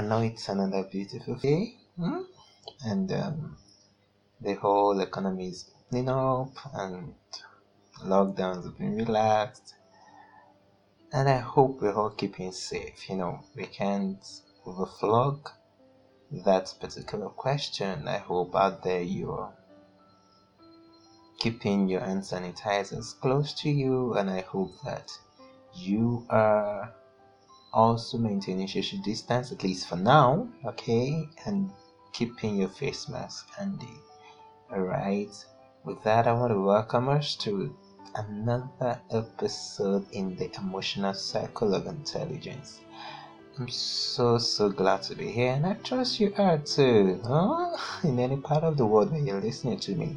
Know it's another beautiful day, hmm? and um, the whole economy is opening up, and lockdowns have been relaxed, and I hope we're all keeping safe. You know, we can't overflog that particular question. I hope out there you're keeping your hand sanitizers close to you, and I hope that you are also maintaining social distance at least for now, okay, and keeping your face mask handy. Alright, with that, I want to welcome us to another episode in the emotional cycle of intelligence. I'm so so glad to be here, and I trust you are too. Huh? In any part of the world where you're listening to me,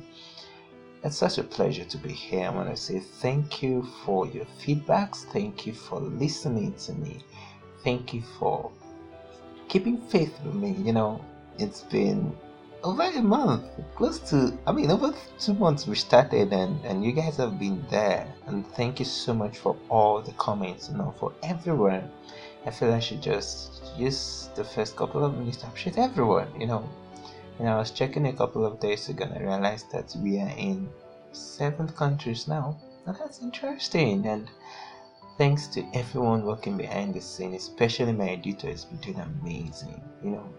it's such a pleasure to be here. I want to say thank you for your feedbacks. Thank you for listening to me. Thank you for keeping faith with me. You know, it's been over a month, close to, I mean, over two months we started, and, and you guys have been there. And thank you so much for all the comments, you know, for everyone. I feel I should just use the first couple of minutes to appreciate everyone, you know. And I was checking a couple of days ago and I realized that we are in seven countries now. And that's interesting. And thanks to everyone working behind the scene, especially my editor, has been doing amazing. You know,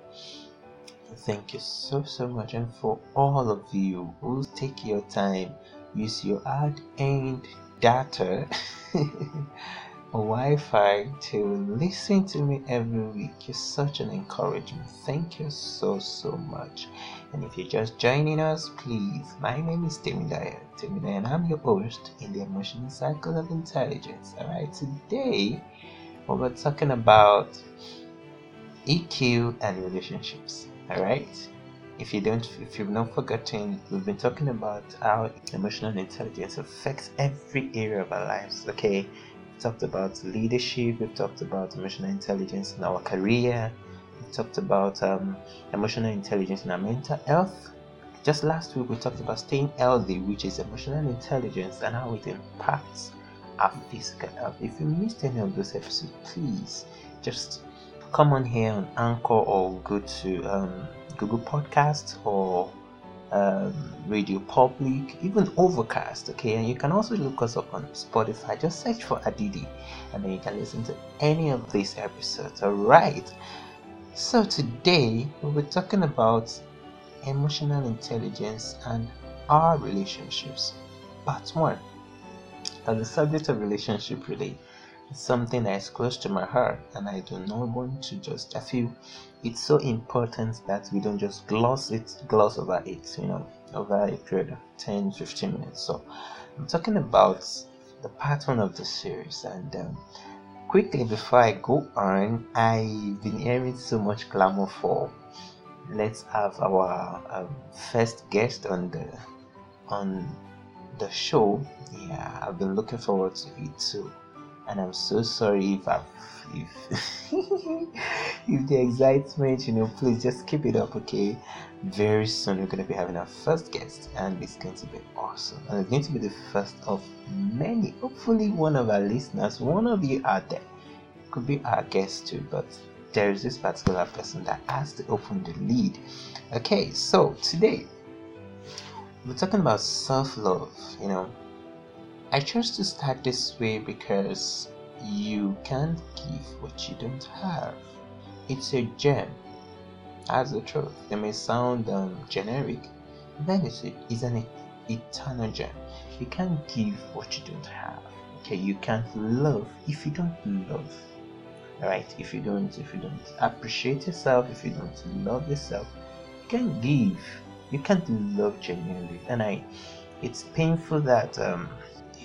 thank you so so much, and for all of you who take your time, use your hard-earned data Wi-Fi to listen to me every week. You're such an encouragement. Thank you so so much. And if you're just joining us, please, my name is Temidaya. Temidaya, and I'm your host in the emotional cycle of intelligence. All right, today we're talking about EQ and relationships. All right. If you don't, if you've not forgotten, we've been talking about how emotional intelligence affects every area of our lives. Okay, talked about leadership, we've talked about emotional intelligence in our career, we talked about um, emotional intelligence in our mental health. Just last week, we talked about staying healthy, which is emotional intelligence, and how it impacts our physical health. If you missed any of those episodes, please just come on here on Anchor or go to um, Google Podcast or um, Radio Public, even Overcast. Okay, and you can also look us up on Spotify. Just search for Adidi, and then you can listen to any of these episodes. All right. So today we'll be talking about emotional intelligence and our relationships. Part one. And the subject of relationship really something that is close to my heart, and I do not want to just. I feel it's so important that we don't just gloss it gloss over it you know over a period of 10 15 minutes so i'm talking about the pattern of the series and um, quickly before i go on i've been hearing so much clamor for let's have our um, first guest on the on the show yeah i've been looking forward to it too and i'm so sorry if i've if if the excitement, you know, please just keep it up, okay? Very soon we're gonna be having our first guest, and it's going to be awesome. And it's going to be the first of many. Hopefully, one of our listeners, one of you out there, could be our guest too. But there is this particular person that has to open the lead. Okay, so today we're talking about self-love. You know, I chose to start this way because you can't give what you don't have. It's a gem. As the truth, it may sound um, generic, then it's, it's an eternal gem. You can't give what you don't have. Okay, you can't love if you don't love. Alright, If you don't, if you don't appreciate yourself, if you don't love yourself, you can't give. You can't love genuinely. And I, it's painful that um,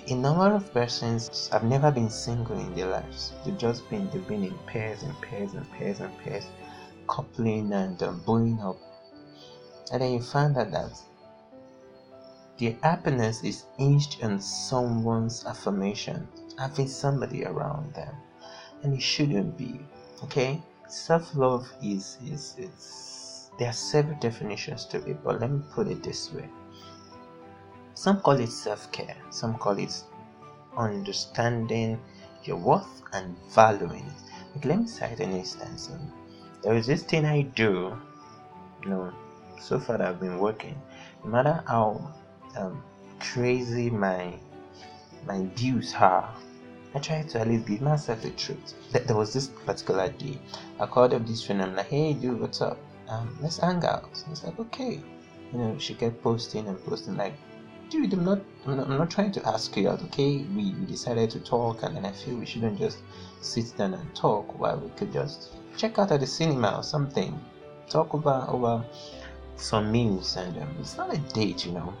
a number of persons have never been single in their lives. They've just been they've been in pairs and pairs and pairs and pairs, coupling and um, blowing up, and then you find out that their happiness is hinged on someone's affirmation, having somebody around them, and it shouldn't be. Okay, self-love is is is there are several definitions to it, but let me put it this way some call it self care, some call it understanding your worth and valuing it. Like, let me cite an instance. There is this thing I do, you know, so far I've been working, no matter how um, crazy my my views are, I try to at least give myself the truth. There was this particular day, I called up this friend. I'm like, "Hey, dude, what's up? Um, let's hang out." He's like, "Okay." You know, she kept posting and posting like, "Dude, I'm not, I'm not, trying to ask you out. Okay, we, we decided to talk, and then I feel we shouldn't just sit down and talk while we could just check out at the cinema or something, talk over over some meals, and um, it's not a date, you know."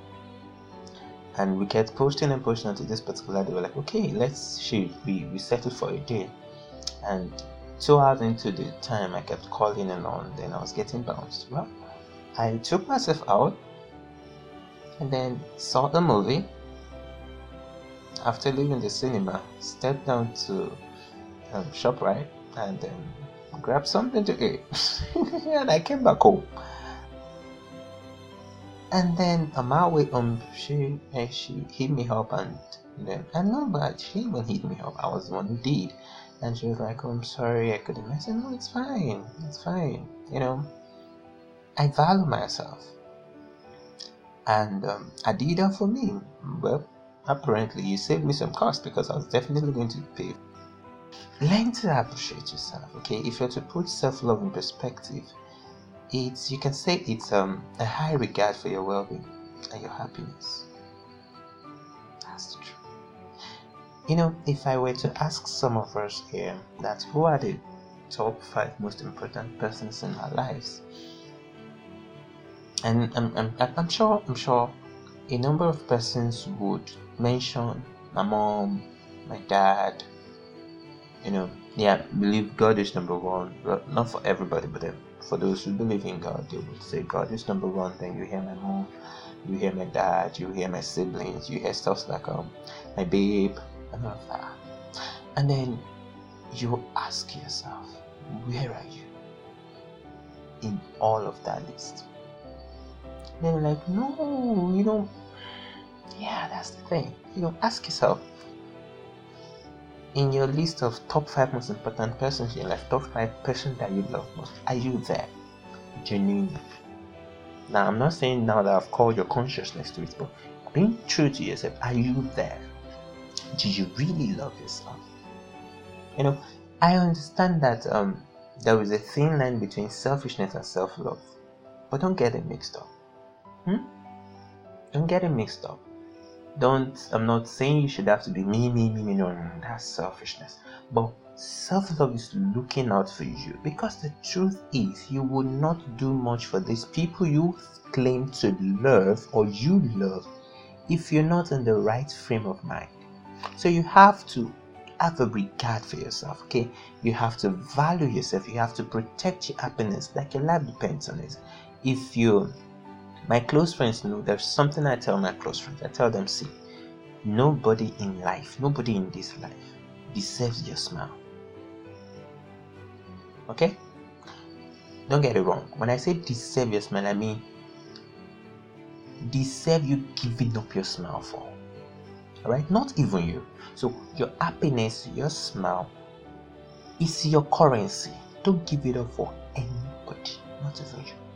and we kept posting and posting until this particular day. We're like, okay, let's shoot. We we settled for a day, and two hours into the time, I kept calling and on. Then I was getting bounced. Well, I took myself out, and then saw the movie. After leaving the cinema, stepped down to um, Shoprite and um, grabbed something to eat, and I came back home. And then on my way home, she uh, she hit me up and then I know, but she even hit me up. I was the one who did, and she was like, oh, "I'm sorry, I couldn't." I said, "No, it's fine, it's fine." You know, I value myself, and um, I did that for me. Well, apparently, you saved me some cost because I was definitely going to pay. Learn to appreciate yourself. Okay, if you're to put self-love in perspective it's you can say it's um, a high regard for your well-being and your happiness that's the truth. you know if i were to ask some of us here that who are the top five most important persons in our lives and I'm, I'm, I'm sure i'm sure a number of persons would mention my mom my dad you know yeah believe god is number one but not for everybody but for those who believe in God, they would say God is number one. Then you hear my mom, you hear my dad, you hear my siblings, you hear stuff like um my babe and all of that. And then you ask yourself, where are you in all of that list? Then you're like, no, you know, yeah, that's the thing. You know, ask yourself, in your list of top five most important persons in your life, top five persons that you love most, are you there? Genuinely. Now, I'm not saying now that I've called your consciousness to it, but being true to yourself, are you there? Do you really love yourself? You know, I understand that um, there is a thin line between selfishness and self love, but don't get it mixed up. Hmm? Don't get it mixed up. Don't i'm not saying you should have to be me me me me no, no, that's selfishness. But self-love is looking out for you because the truth is you will not do much for these people you claim to love or you love if you're not in the right frame of mind. So you have to have a regard for yourself okay? You have to value yourself. You have to protect your happiness like your life depends on it. If you my close friends know there's something I tell my close friends. I tell them, see, nobody in life, nobody in this life deserves your smile. Okay? Don't get it wrong. When I say deserve your smile, I mean deserve you giving up your smile for. Alright? Not even you. So your happiness, your smile is your currency. Don't give it up for anybody, not even you.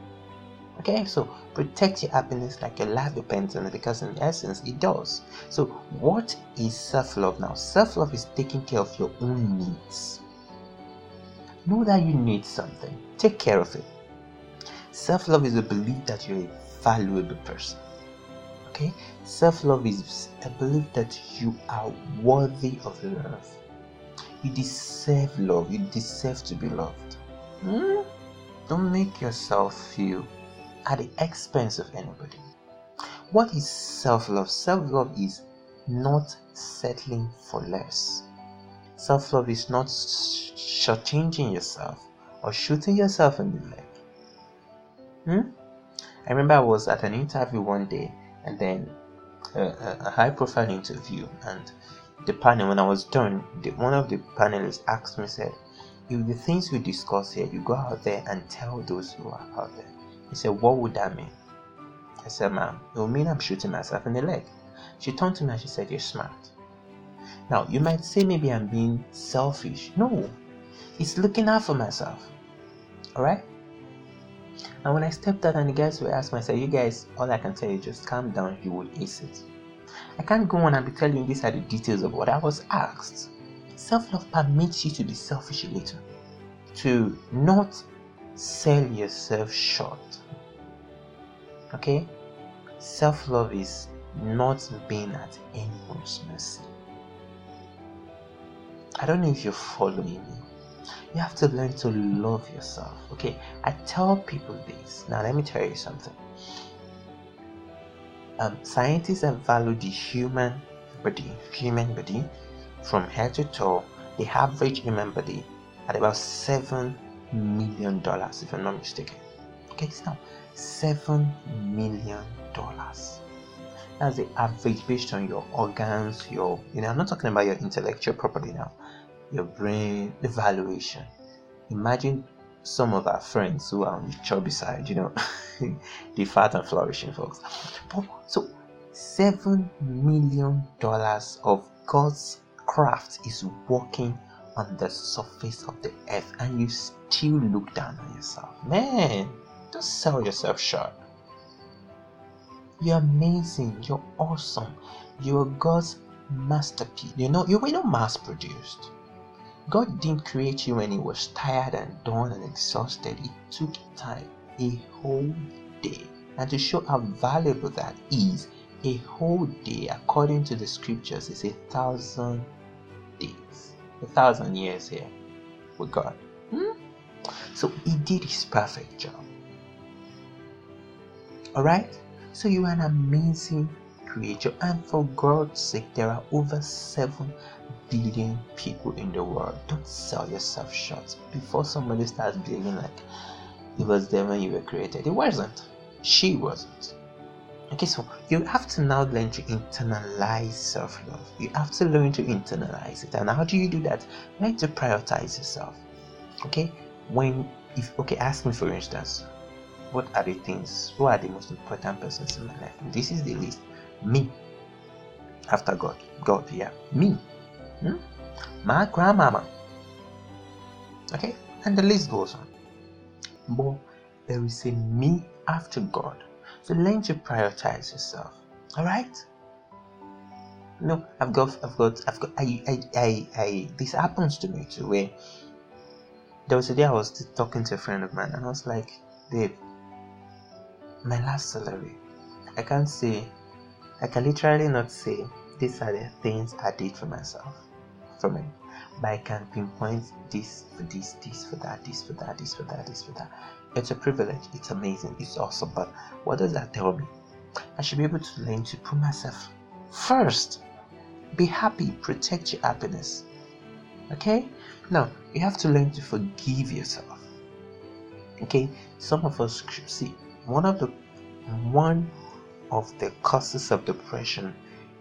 Okay, so protect your happiness like your life depends on it because, in essence, it does. So, what is self love now? Self love is taking care of your own needs. Know that you need something, take care of it. Self love is a belief that you're a valuable person. Okay, self love is a belief that you are worthy of love. You deserve love, you deserve to be loved. Hmm? Don't make yourself feel at the expense of anybody. What is self love? Self love is not settling for less. Self love is not shortchanging yourself or shooting yourself in the leg. Hmm? I remember I was at an interview one day and then a, a high profile interview and the panel when I was done, the, one of the panelists asked me said, if the things we discuss here, you go out there and tell those who are out there. He said, What would that mean? I said, Ma'am, it would mean I'm shooting myself in the leg. She turned to me and she said, You're smart. Now, you might say maybe I'm being selfish. No, it's looking out for myself. Alright? And when I stepped out and the guys were asking me, I said, You guys, all I can tell you, is just calm down, you will ace it. I can't go on and be telling you these are the details of what I was asked. Self love permits you to be selfish a little, to not sell yourself short. Okay? Self love is not being at anyone's mercy. I don't know if you're following me. You have to learn to love yourself. Okay, I tell people this. Now, let me tell you something. Um, scientists have valued the human body, human body, from head to toe, the average human body, at about seven million dollars, if I'm not mistaken. Okay, so seven million dollars. That's the average based on your organs, your you know, I'm not talking about your intellectual property now your brain evaluation. Imagine some of our friends who are on the chubby side, you know, the fat and flourishing folks. So, seven million dollars of God's craft is working on the surface of the earth, and you still look down on yourself. Man, don't sell yourself short. You're amazing, you're awesome, you're God's masterpiece. You know, you were not mass produced. God didn't create you when He was tired and done and exhausted. It took time, a whole day. And to show how valuable that is, a whole day, according to the scriptures, is a thousand days, a thousand years here with God. Hmm? So He did His perfect job. Alright? So you are an amazing creature, and for God's sake, there are over 7 billion people in the world. Don't sell yourself short before somebody starts believing like it was them when you were created. It wasn't. She wasn't. Okay, so you have to now learn to internalize self love. You have to learn to internalize it. And how do you do that? Learn to prioritize yourself. Okay, when if okay, ask me for instance, what are the things, who are the most important persons in my life? This is the list me. After God. God, yeah. Me. Hmm? My grandmama. Okay? And the list goes on. But there is a me after God. So learn to prioritize yourself. Alright? No, I've got, I've got, I've got, I, I, I, I, this happens to me too, where there was a day I was talking to a friend of mine and I was like, babe, my last salary, I can't say I can literally not say these are the things I did for myself, for me, but I can pinpoint this for this, this for that, this for that, this for that, this for that. It's a privilege, it's amazing, it's awesome, but what does that tell me? I should be able to learn to put myself first. Be happy, protect your happiness. Okay? Now, you have to learn to forgive yourself. Okay? Some of us see one of the one of the causes of depression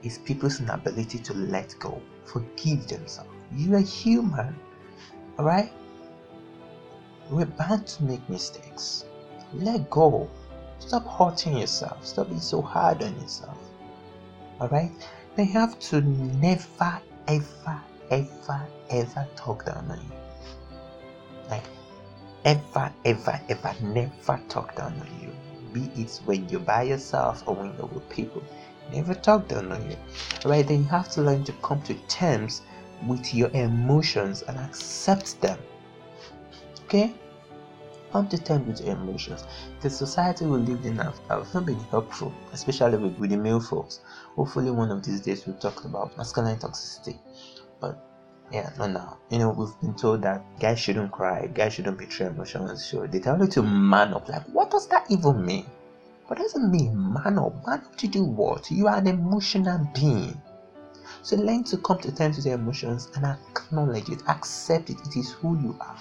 is people's inability to let go, forgive themselves. You are human, alright? We're bound to make mistakes. Let go. Stop hurting yourself. Stop being so hard on yourself. Alright? They have to never, ever, ever, ever talk down on you. Like, ever, ever, ever, never talk down on you be it when you're by yourself or when you're with people. Never talk down on you. Right then you have to learn to come to terms with your emotions and accept them. Okay? Come to terms with your emotions. The society we live in have, have not been helpful, especially with, with the male folks. Hopefully one of these days we'll talk about masculine toxicity. But yeah, no, no. You know, we've been told that guys shouldn't cry, guys shouldn't betray emotions. So they tell you to man up. Like, what does that even mean? What does it mean, man up? Man up to do what? You are an emotional being. So learn to come to terms with your emotions and acknowledge it, accept it. It is who you are.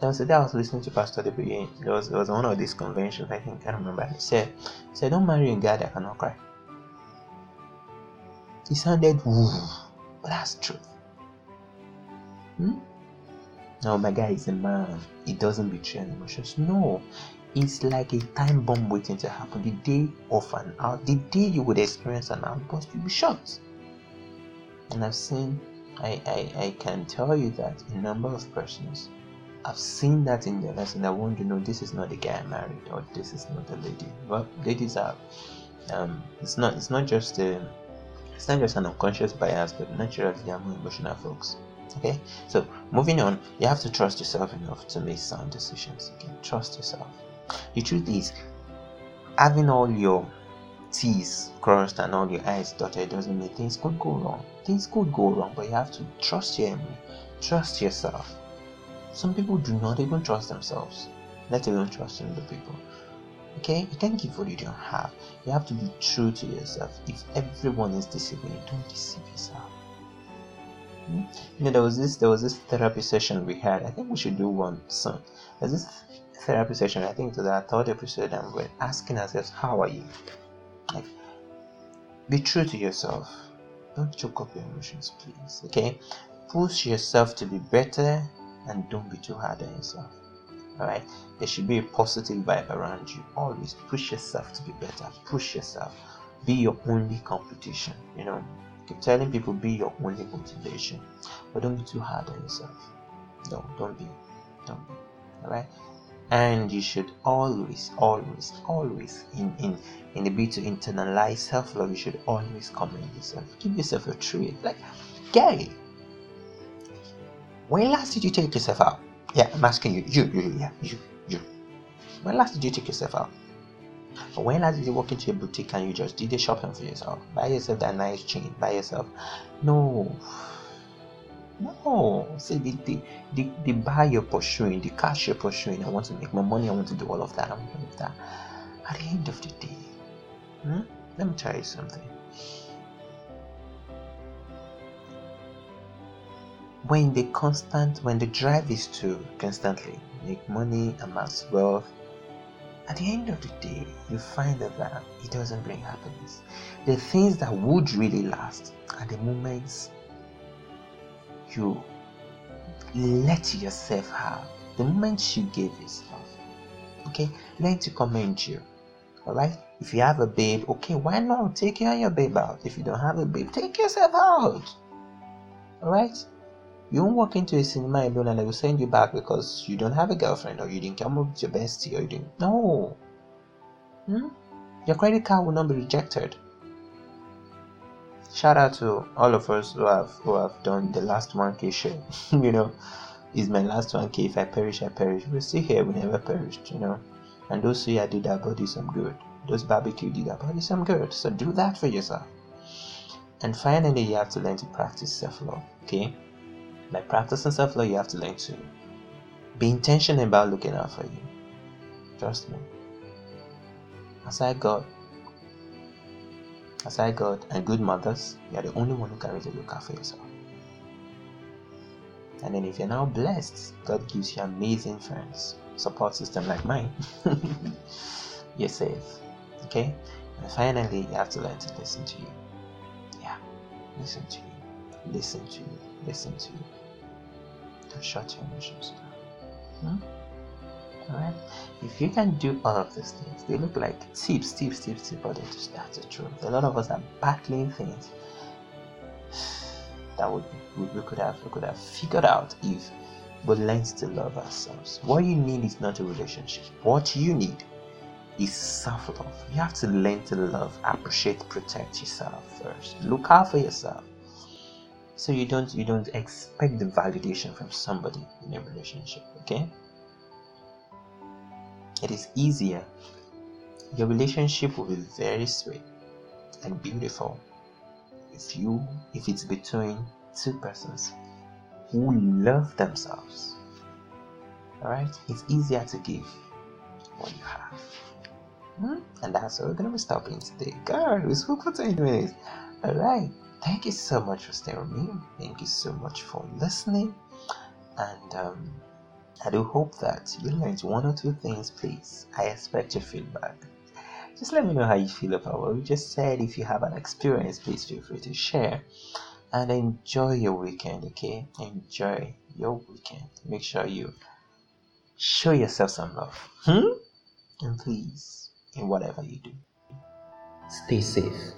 Day I was listening to Pastor DB. It was, it was one of these conventions, I think, I remember. He said, he said, Don't marry a guy that cannot cry. He sounded woo, but that's truth. Hmm? No, my guy is a man. He doesn't betray emotions. No, it's like a time bomb waiting to happen. The day of an out, the day you would experience an outburst, you'll be shocked. And I've seen, I, I, I can tell you that a number of persons I've seen that in their lives, and I want to know this is not the guy I married, or this is not the lady. Well, ladies are. Um, it's not. It's not just a. It's not just an unconscious bias, but naturally they are more emotional folks. Okay, so moving on, you have to trust yourself enough to make sound decisions. Okay, trust yourself. The truth is, having all your T's crossed and all your I's dotted doesn't mean things could go wrong. Things could go wrong, but you have to trust your trust yourself. Some people do not even trust themselves, let alone trusting other people. Okay, you can't give what you don't have. You have to be true to yourself. If everyone is deceiving don't deceive yourself. Hmm? You know, there was this there was this therapy session we had. I think we should do one soon. There's this therapy session. I think was our third episode, and we're asking ourselves, "How are you?" Like, be true to yourself. Don't choke up your emotions, please. Okay, push yourself to be better, and don't be too hard on yourself. All right, there should be a positive vibe around you. Always push yourself to be better. Push yourself. Be your only competition. You know, keep telling people be your only motivation, but don't be too hard on yourself. No, don't be. Don't be. All right and you should always always always in in in the bit to internalize self-love you should always commend yourself give yourself a treat like gary when last did you take yourself out? Yeah i'm asking you. You you yeah you you. When last did you take yourself out? When last did you walk into a boutique and you just did a shopping for yourself? Buy yourself that nice chain. Buy yourself. No. No, see the, the, the, the buy you're pursuing, the cash you're pursuing, I want to make more money, I want to do all of that, I want to do that. At the end of the day, hmm, let me tell you something. When the constant, when the drive is to constantly make money, amass wealth, at the end of the day, you find that, it doesn't bring happiness. The things that would really last are the moments you let yourself have the moment you give yourself. Okay, learn to commend you. Alright, if you have a babe, okay, why not take your babe out? If you don't have a babe, take yourself out. Alright, you won't walk into a cinema alone and they will send you back because you don't have a girlfriend or you didn't come up with your bestie or you didn't. No. Hmm? Your credit card will not be rejected. Shout out to all of us who have who have done the last 1k share you know. Is my last 1k if i perish i perish. We're still here. We never perished you know. And those who I did that body some good. Those barbecue did that body some good. So do that for yourself. And finally you have to learn to practice self-love okay by practicing self-love you have to learn to be intentional about looking out for you trust me aside god Aside God and good mothers, you are the only one who can really look out for yourself. And then if you're now blessed, God gives you amazing friends, support system like mine. you're safe. Okay? And finally, you have to learn to listen to you. Yeah. Listen to you. Listen to you. Listen to you. Don't shut your emotions down. Hmm? Alright? If you can do all of these things, they look like tips, tips, tips, tips, but that's the truth. A lot of us are battling things that would we, we could have we could have figured out if we learned to love ourselves. What you need is not a relationship. What you need is self-love. You have to learn to love, appreciate, protect yourself first. Look out for yourself. So you don't you don't expect the validation from somebody in a relationship, okay? it is easier. Your relationship will be very sweet and beautiful if you if it's between two persons who love themselves. Alright? It's easier to give what you have. Hmm? And that's where we're gonna be stopping today. God, we spoke for 20 minutes. Alright. Thank you so much for staying with me. Thank you so much for listening. And um I do hope that you learned one or two things, please. I expect your feedback. Just let me know how you feel about what we just said. If you have an experience, please feel free to share. And enjoy your weekend, okay? Enjoy your weekend. Make sure you show yourself some love. Hmm? And please, in whatever you do, stay safe.